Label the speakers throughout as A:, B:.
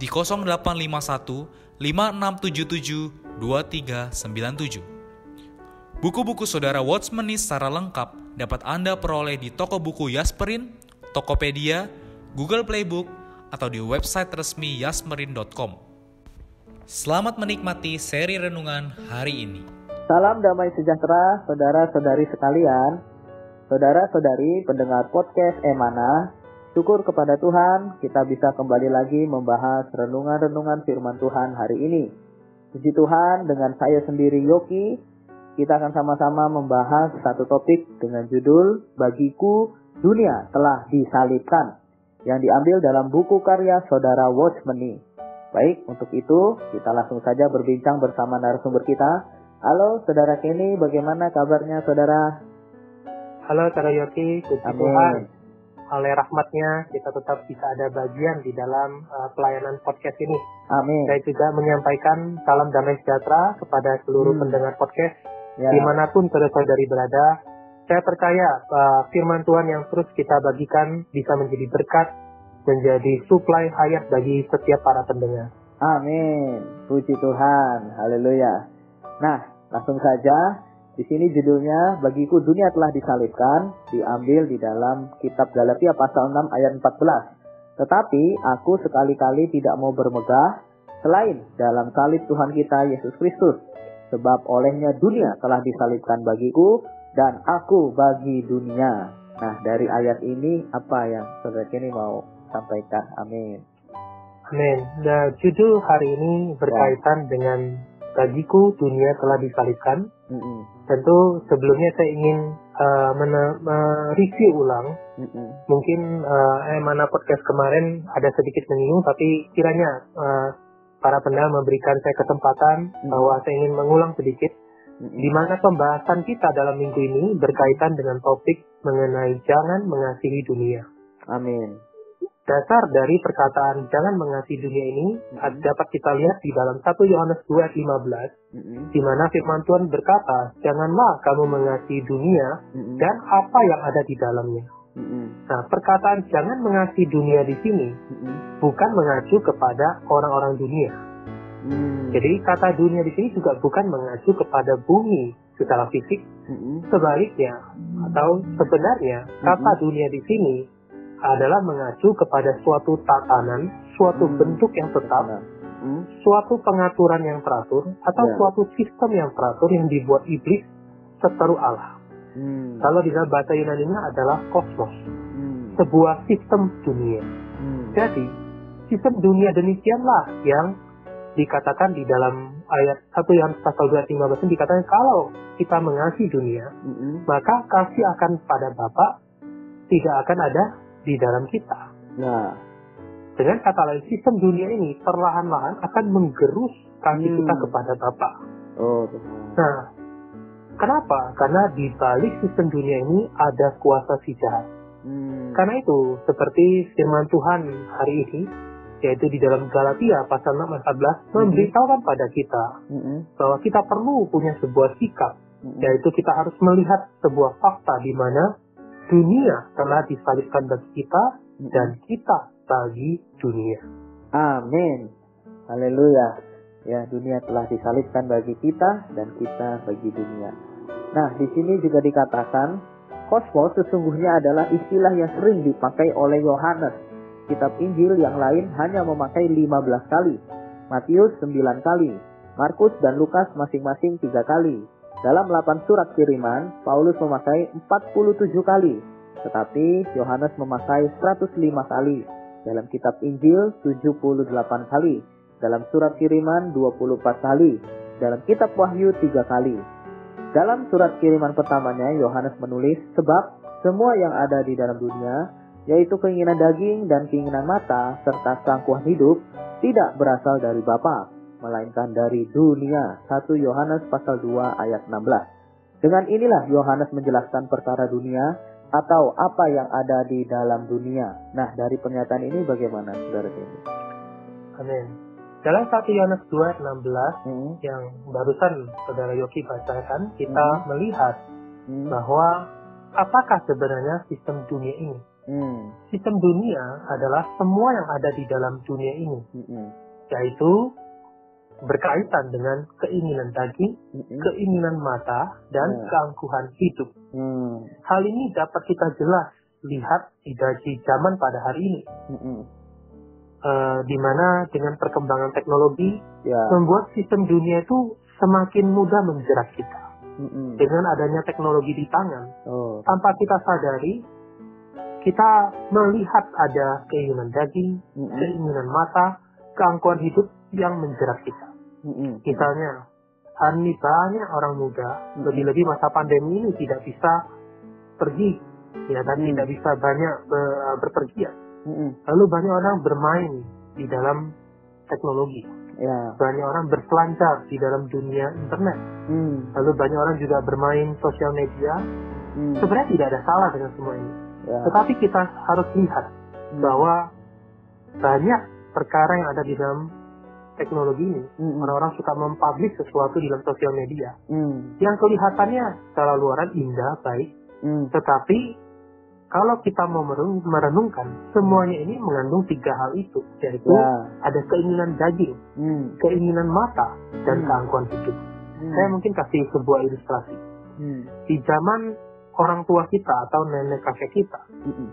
A: di 0851 5677 2397. Buku-buku saudara Watchmeni secara lengkap dapat Anda peroleh di toko buku Yasmerin, Tokopedia, Google Playbook, atau di website resmi yasmerin.com. Selamat menikmati seri renungan hari ini.
B: Salam damai sejahtera saudara-saudari sekalian. Saudara-saudari pendengar podcast Emana, Syukur kepada Tuhan, kita bisa kembali lagi membahas renungan-renungan firman Tuhan hari ini. Puji Tuhan, dengan saya sendiri Yoki, kita akan sama-sama membahas satu topik dengan judul Bagiku Dunia Telah Disalibkan yang diambil dalam buku karya Saudara Watchmeni. Baik, untuk itu kita langsung saja berbincang bersama narasumber kita. Halo, Saudara Kenny, bagaimana kabarnya Saudara?
C: Halo, Saudara Yoki, puji. Tuhan oleh rahmatnya kita tetap bisa ada bagian di dalam uh, pelayanan podcast ini.
B: Amin.
C: Saya juga menyampaikan salam damai sejahtera kepada seluruh
B: Hmm.
C: pendengar podcast
B: Ya.
C: di mana pun saudara-saudari berada. Saya percaya uh, firman Tuhan yang terus kita bagikan bisa menjadi berkat, menjadi suplai hayat bagi setiap para pendengar.
B: Amin. Puji Tuhan. Haleluya. Nah, langsung saja. Di sini judulnya Bagiku Dunia Telah Disalibkan diambil di dalam kitab Galatia pasal 6 ayat 14. Tetapi aku sekali-kali tidak mau bermegah selain dalam salib Tuhan kita Yesus Kristus. Sebab olehnya dunia telah disalibkan bagiku dan aku bagi dunia. Nah, dari ayat ini apa yang saudara ini mau sampaikan? Amin.
C: Amin. Nah, judul hari ini berkaitan dengan bagiku dunia telah disalibkan.
B: Mm-mm.
C: Tentu sebelumnya saya ingin uh, mereview ulang
B: Mm-mm.
C: mungkin uh, eh mana podcast kemarin ada sedikit menyinggung tapi kiranya uh, para pendengar memberikan saya kesempatan
B: Hmm.
C: bahwa saya ingin mengulang sedikit
B: Mm-mm.
C: di mana pembahasan kita dalam minggu ini berkaitan dengan topik mengenai jangan mengasihi dunia.
B: Amin.
C: Dasar dari perkataan jangan mengasihi dunia ini
B: Hmm.
C: dapat kita lihat di dalam 1 Yohanes 2 ayat 15
B: Mm-mm.
C: di mana firman Tuhan berkata, "Janganlah kamu mengasihi dunia
B: Mm-mm.
C: dan apa yang ada di dalamnya."
B: Mm-mm.
C: Nah, perkataan jangan mengasihi dunia di sini
B: Mm-mm.
C: bukan mengacu kepada orang-orang dunia.
B: Mm.
C: Jadi kata dunia di sini juga bukan mengacu kepada bumi secara fisik,
B: Mm-mm.
C: sebaliknya atau sebenarnya kata dunia di sini adalah mengacu kepada suatu tatanan, suatu
B: Hmm.
C: bentuk yang tetap,
B: Mm.
C: suatu pengaturan yang teratur atau
B: Ya.
C: suatu sistem yang teratur yang dibuat iblis seteru Allah.
B: Mm.
C: Kalau di dalam bahasa Yunani-nya adalah kosmos,
B: Mm.
C: sebuah sistem dunia.
B: Mm.
C: Jadi, sistem dunia demikianlah yang dikatakan di dalam ayat 1 yang pasal 2 ayat 15 ini dikatakan kalau kita mengasihi dunia,
B: Mm-mm.
C: maka kasih akan pada Bapa tidak akan ada di dalam kita.
B: Nah,
C: Dengan kata lain, sistem dunia ini perlahan-lahan akan menggerus kasih
B: Hmm.
C: kita kepada Bapa.
B: oh.
C: Nah, kenapa? Karena di balik sistem dunia ini ada kuasa si jahat.
B: Mm.
C: Karena itu, seperti firman Tuhan hari ini, yaitu di dalam Galatia pasal 6 ayat 14, memberitahukan pada kita
B: Mm-mm.
C: bahwa kita perlu punya sebuah sikap,
B: Mm-mm.
C: yaitu kita harus melihat sebuah fakta di mana dunia telah disalibkan bagi kita dan kita bagi dunia.
B: Amin. Haleluya. Ya, dunia telah disalibkan bagi kita dan kita bagi dunia. Nah, di sini juga dikatakan kosmos sesungguhnya adalah istilah yang sering dipakai oleh Yohanes. Kitab Injil yang lain hanya memakai 15 kali. Matius 9 kali, Markus dan Lukas masing-masing tiga kali. Dalam 8 surat kiriman, Paulus memakai 47 kali, tetapi Yohanes memakai 105 kali. Dalam kitab Injil 78 kali. Dalam surat kiriman 24 kali. Dalam kitab Wahyu 3 kali. Dalam surat kiriman pertamanya Yohanes menulis sebab semua yang ada di dalam dunia yaitu keinginan daging dan keinginan mata serta sangkuan hidup tidak berasal dari Bapa melainkan dari dunia. 1 Yohanes pasal 2 ayat 16. Dengan inilah Yohanes menjelaskan perkara dunia atau apa yang ada di dalam dunia. Nah, dari pernyataan ini bagaimana Saudara ini?
C: Amin. Dalam 1 Yohanes 2 ayat 16
B: Hmm.
C: yang barusan Saudara Yoki bacakan, kita
B: Hmm.
C: melihat
B: Hmm.
C: bahwa apakah sebenarnya sistem dunia ini?
B: Hmm.
C: Sistem dunia adalah semua yang ada di dalam dunia ini,
B: Hmm.
C: yaitu berkaitan dengan keinginan daging, keinginan mata, dan
B: Ya.
C: keangkuhan hidup.
B: Hmm.
C: Hal ini dapat kita jelas lihat di di zaman pada hari ini,
B: Hmm.
C: Eh, di mana dengan perkembangan teknologi
B: Ya.
C: membuat sistem dunia itu semakin mudah menjerat kita.
B: Hmm.
C: Dengan adanya teknologi di tangan,
B: Oh.
C: tanpa kita sadari, kita melihat ada keinginan daging,
B: Hmm.
C: keinginan mata, keangkuhan hidup yang menjerat kita.
B: Hmm.
C: Misalnya, hari ini banyak orang muda, lebih-lebih masa pandemi ini tidak bisa pergi, ya kan,
B: Hmm.
C: tidak bisa banyak ber- berpergian.
B: Hmm.
C: Lalu banyak orang bermain di dalam teknologi,
B: Ya.
C: banyak orang berselancar di dalam dunia internet,
B: Hmm.
C: lalu banyak orang juga bermain sosial media.
B: Hmm.
C: Sebenarnya tidak ada salah dengan semua ini,
B: Ya.
C: tetapi kita harus lihat
B: Hmm.
C: bahwa banyak perkara yang ada di dalam teknologi ini.
B: Hmm.
C: Orang-orang suka mempublish sesuatu di dalam sosial media
B: Hmm.
C: yang kelihatannya secara luaran indah, baik,
B: Hmm.
C: tetapi kalau kita mau merenung- merenungkan, semuanya ini mengandung tiga hal itu, yaitu
B: Ya.
C: ada keinginan daging,
B: Hmm.
C: keinginan mata, dan
B: Hmm.
C: keangkuhan hidup.
B: Hmm.
C: Saya mungkin kasih sebuah ilustrasi.
B: Hmm.
C: Di zaman orang tua kita atau nenek kakek kita,
B: Hmm.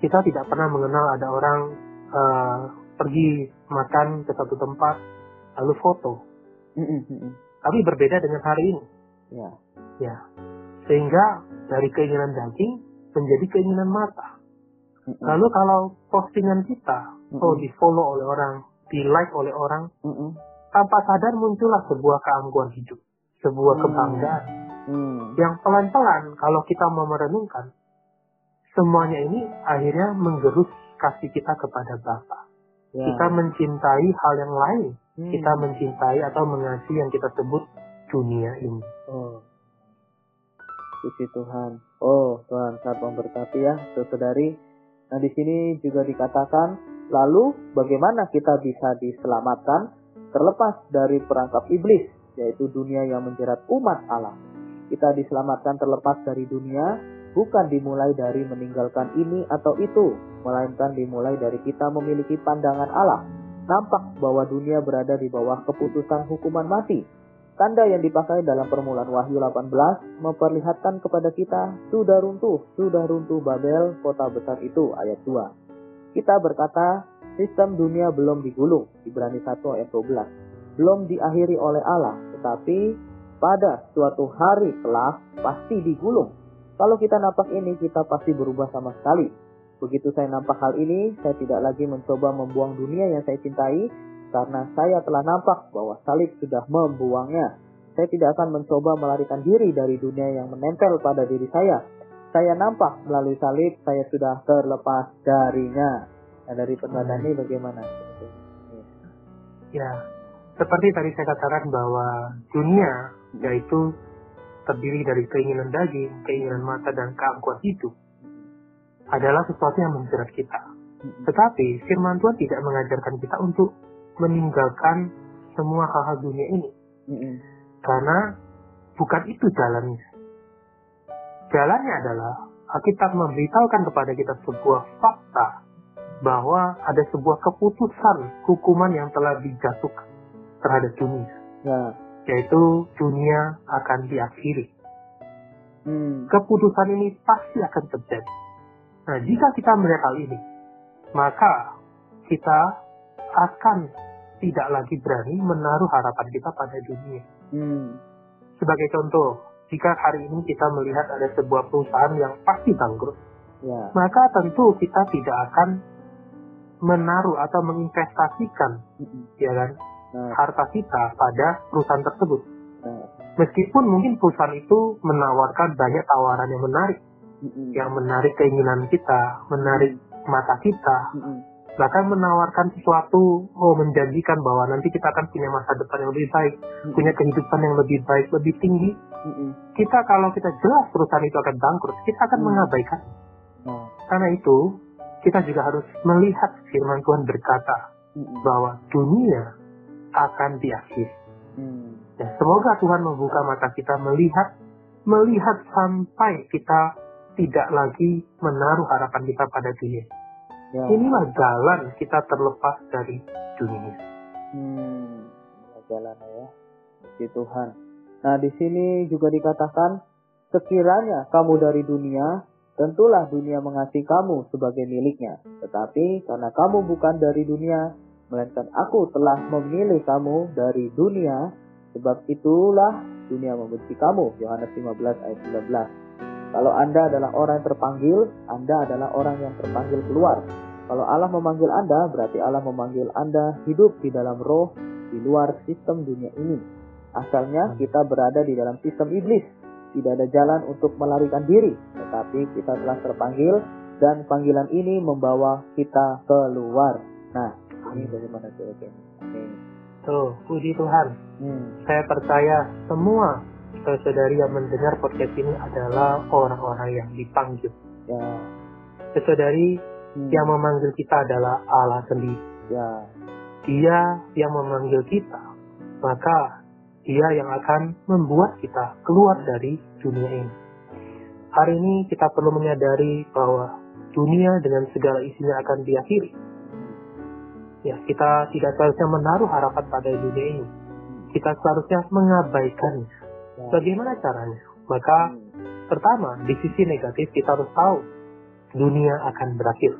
C: kita tidak pernah mengenal ada orang eh, pergi makan ke satu tempat, lalu foto. Tapi berbeda dengan hari ini.
B: Ya.
C: Ya. Sehingga dari keinginan daging menjadi keinginan mata. Lalu kalau postingan kita,
B: Mm-mm.
C: oh di follow oleh orang, di like oleh orang, tanpa sadar muncullah sebuah keangkuhan hidup, sebuah
B: Hmm.
C: kebanggaan
B: Hmm.
C: yang pelan-pelan kalau kita mau merenungkan, semuanya ini akhirnya menggerus kasih kita kepada Bapa.
B: Ya.
C: Kita mencintai hal yang lain,
B: Hmm.
C: kita mencintai atau mengasihi yang kita sebut dunia ini.
B: Oh. Puji Tuhan. Oh, Tuhan saat memberkati ya, saudari. Nah, di sini juga dikatakan, lalu bagaimana kita bisa diselamatkan terlepas dari perangkap iblis, yaitu dunia yang menjerat umat Allah. Kita diselamatkan terlepas dari dunia, bukan dimulai dari meninggalkan ini atau itu, melainkan dimulai dari kita memiliki pandangan Allah. Nampak bahwa dunia berada di bawah keputusan hukuman mati, Tanda yang dipakai dalam permulaan Wahyu 18 memperlihatkan kepada kita sudah runtuh, sudah runtuh Babel, kota besar itu, ayat 2. Kita berkata, sistem dunia belum digulung, Ibrani 1 ayat 12. Belum diakhiri oleh Allah, tetapi pada suatu hari kelak pasti digulung. Kalau kita nampak ini, kita pasti berubah sama sekali. Begitu saya nampak hal ini, saya tidak lagi mencoba membuang dunia yang saya cintai, karena saya telah nampak bahwa salib sudah membuangnya. Saya tidak akan mencoba melarikan diri dari dunia yang menempel pada diri saya. Saya nampak melalui salib saya sudah terlepas darinya. Nah, dari pernyataan ini bagaimana?
C: Ya, seperti tadi saya katakan bahwa dunia yaitu terdiri dari keinginan daging, keinginan mata, dan keangkuhan hidup adalah sesuatu yang menjerat kita. Tetapi firman Tuhan tidak mengajarkan kita untuk meninggalkan semua hal-hal dunia ini. Karena bukan itu jalannya. Jalannya adalah Alkitab memberitahukan kepada kita sebuah fakta bahwa ada sebuah keputusan hukuman yang telah dijatuhkan terhadap dunia,
B: Ya.
C: Yaitu dunia akan diakhiri.
B: Hmm.
C: Keputusan ini pasti akan terjadi. Nah, jika kita melihat hal ini, maka kita akan tidak lagi berani menaruh harapan kita pada dunia.
B: Hmm.
C: Sebagai contoh, jika hari ini kita melihat ada sebuah perusahaan yang pasti bangkrut,
B: Ya.
C: maka tentu kita tidak akan menaruh atau menginvestasikan
B: Mm-mm.
C: ya kan harta kita pada perusahaan tersebut.
B: nah.
C: Meskipun mungkin perusahaan itu menawarkan banyak tawaran yang menarik,
B: Mm-mm.
C: yang menarik keinginan kita, menarik mata kita, bahkan menawarkan sesuatu, oh menjanjikan bahwa nanti kita akan punya masa depan yang lebih baik, punya kehidupan yang lebih baik, lebih tinggi. Kita kalau kita jelas perusahaan itu akan bangkrut, kita akan
B: Hmm.
C: mengabaikan. Karena itu, kita juga harus melihat firman Tuhan berkata bahwa dunia akan diakhiri.
B: Hmm.
C: Ya, semoga Tuhan membuka mata kita melihat, melihat sampai kita tidak lagi menaruh harapan kita pada dunia.
B: Ya.
C: Inilah jalan kita terlepas dari dunia.
B: Hmm, jalan ya. Puji Tuhan. Nah, di sini juga dikatakan, sekiranya kamu dari dunia, tentulah dunia mengasihi kamu sebagai miliknya. Tetapi karena kamu bukan dari dunia, melainkan aku telah memilih kamu dari dunia, sebab itulah dunia membenci kamu. Yohanes 15 ayat 19. Kalau Anda adalah orang yang terpanggil, Anda adalah orang yang terpanggil keluar. Kalau Allah memanggil Anda, berarti Allah memanggil Anda hidup di dalam roh, di luar sistem dunia ini. Asalnya kita berada di dalam sistem iblis. Tidak ada jalan untuk melarikan diri. Tetapi kita telah terpanggil dan panggilan ini membawa kita keluar. Nah, bagaimana kira-kira? Amin.
C: Tuh, puji Tuhan.
B: Hmm.
C: Saya percaya semua saudari yang mendengar podcast ini adalah orang-orang yang dipanggil.
B: Ya.
C: Saudari
B: Hmm.
C: yang memanggil kita adalah Allah sendiri.
B: Ya.
C: Dia yang memanggil kita, maka dia yang akan membuat kita keluar dari dunia ini. Hari ini kita perlu menyadari bahwa dunia dengan segala isinya akan diakhiri. Ya, kita tidak seharusnya menaruh harapan pada dunia ini. Kita seharusnya mengabaikannya.
B: Ya.
C: Bagaimana caranya? Maka
B: Hmm.
C: pertama, di sisi negatif kita harus tahu dunia akan berakhir.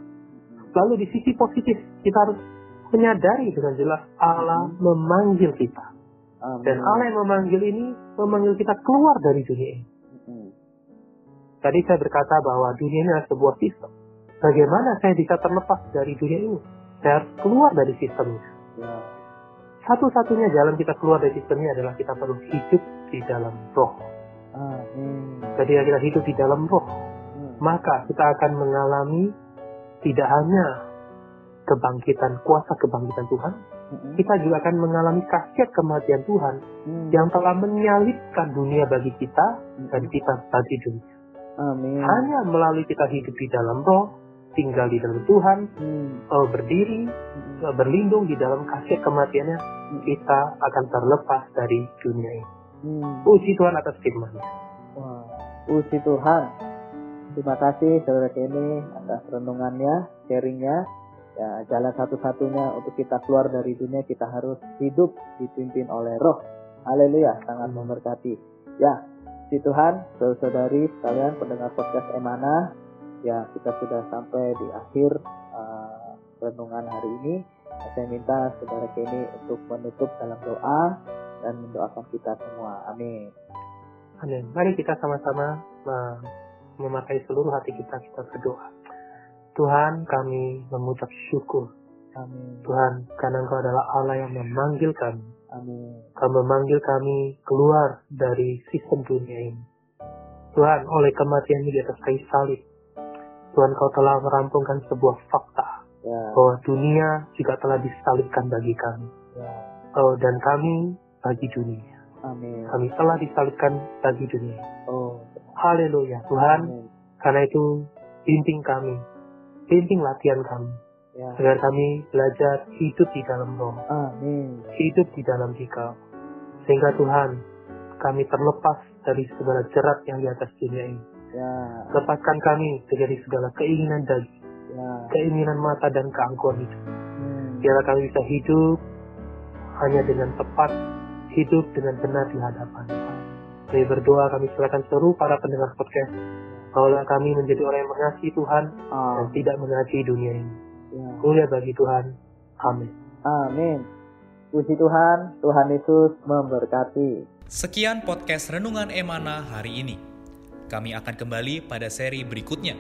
C: Lalu di sisi positif kita harus menyadari dengan jelas Allah memanggil kita. Dan Allah yang memanggil ini memanggil kita keluar dari dunia ini.
B: Hmm.
C: Tadi saya berkata bahwa dunia ini adalah sebuah sistem. Bagaimana saya bisa terlepas dari dunia ini? Saya harus keluar dari sistemnya.
B: Ya.
C: Satu-satunya jalan kita keluar dari sistemnya adalah kita perlu hidup di dalam roh.
B: Amin.
C: Jadi kita hidup di dalam roh.
B: Hmm.
C: maka kita akan mengalami tidak hanya kebangkitan, kuasa kebangkitan Tuhan,
B: Hmm.
C: kita juga akan mengalami khasiat kematian Tuhan
B: Hmm.
C: yang telah menyalibkan dunia bagi kita dan kita bagi dunia.
B: Amin.
C: Hanya melalui kita hidup di dalam roh, tinggal di dalam Tuhan,
B: Hmm.
C: eh, berdiri,
B: Hmm.
C: eh, berlindung di dalam khasiat kematiannya, kita akan terlepas dari dunia ini.
B: Hmm.
C: Puji Tuhan atas firman
B: Wah, puji Tuhan. Terima kasih saudara Kenny atas renungannya, sharingnya. Ya, jalan satu-satunya untuk kita keluar dari dunia kita harus hidup dipimpin oleh Roh. Haleluya, sangat
C: Hmm.
B: memberkati. Ya, puji Tuhan, saudara-saudari sekalian pendengar podcast Emana. Ya, kita sudah sampai di akhir uh, renungan hari ini. Saya minta saudara Kenny untuk menutup dalam doa dan mendoakan kita semua. Amin.
C: Amin. Mari kita sama-sama memakai seluruh hati kita, kita berdoa. Tuhan, kami mengucap syukur.
B: Amin.
C: Tuhan, karena Engkau adalah Allah yang memanggil kami.
B: Amin.
C: Kau memanggil kami keluar dari sistem dunia ini. Tuhan, oleh kematian di atas kayu salib, Tuhan Kau telah merampungkan sebuah fakta
B: Ya.
C: bahwa dunia juga telah disalibkan bagi kami.
B: ya.
C: Oh, dan kami bagi dunia.
B: Amin.
C: Kami telah disalibkan bagi dunia.
B: Oh.
C: Haleluya, Tuhan.
B: Amin.
C: Karena itu, bimbing kami, bimbing latihan kami,
B: Ya.
C: agar kami belajar hidup di dalam roh,
B: Amin.
C: hidup di dalam Dikau. Sehingga Tuhan, kami terlepas dari segala jerat yang di atas dunia ini.
B: Ya.
C: Lepaskan kami dari segala keinginan daging,
B: Ya.
C: keinginan mata dan keangkuhan itu.
B: Hmm.
C: Biarlah kami bisa hidup hanya dengan tepat, hidup dengan benar di hadapan. Kami berdoa, kami silakan seluruh para pendengar podcast. Bahwa kami menjadi orang yang mengasihi Tuhan dan
B: Ah.
C: tidak mengasihi dunia ini.
B: Ya.
C: Mulia bagi Tuhan. Amin.
B: Amin. Puji Tuhan, Tuhan Yesus memberkati.
A: Sekian podcast Renungan Emana hari ini. Kami akan kembali pada seri berikutnya.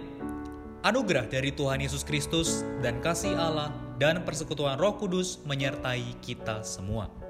A: Anugerah dari Tuhan Yesus Kristus dan kasih Allah dan persekutuan Roh Kudus menyertai kita semua.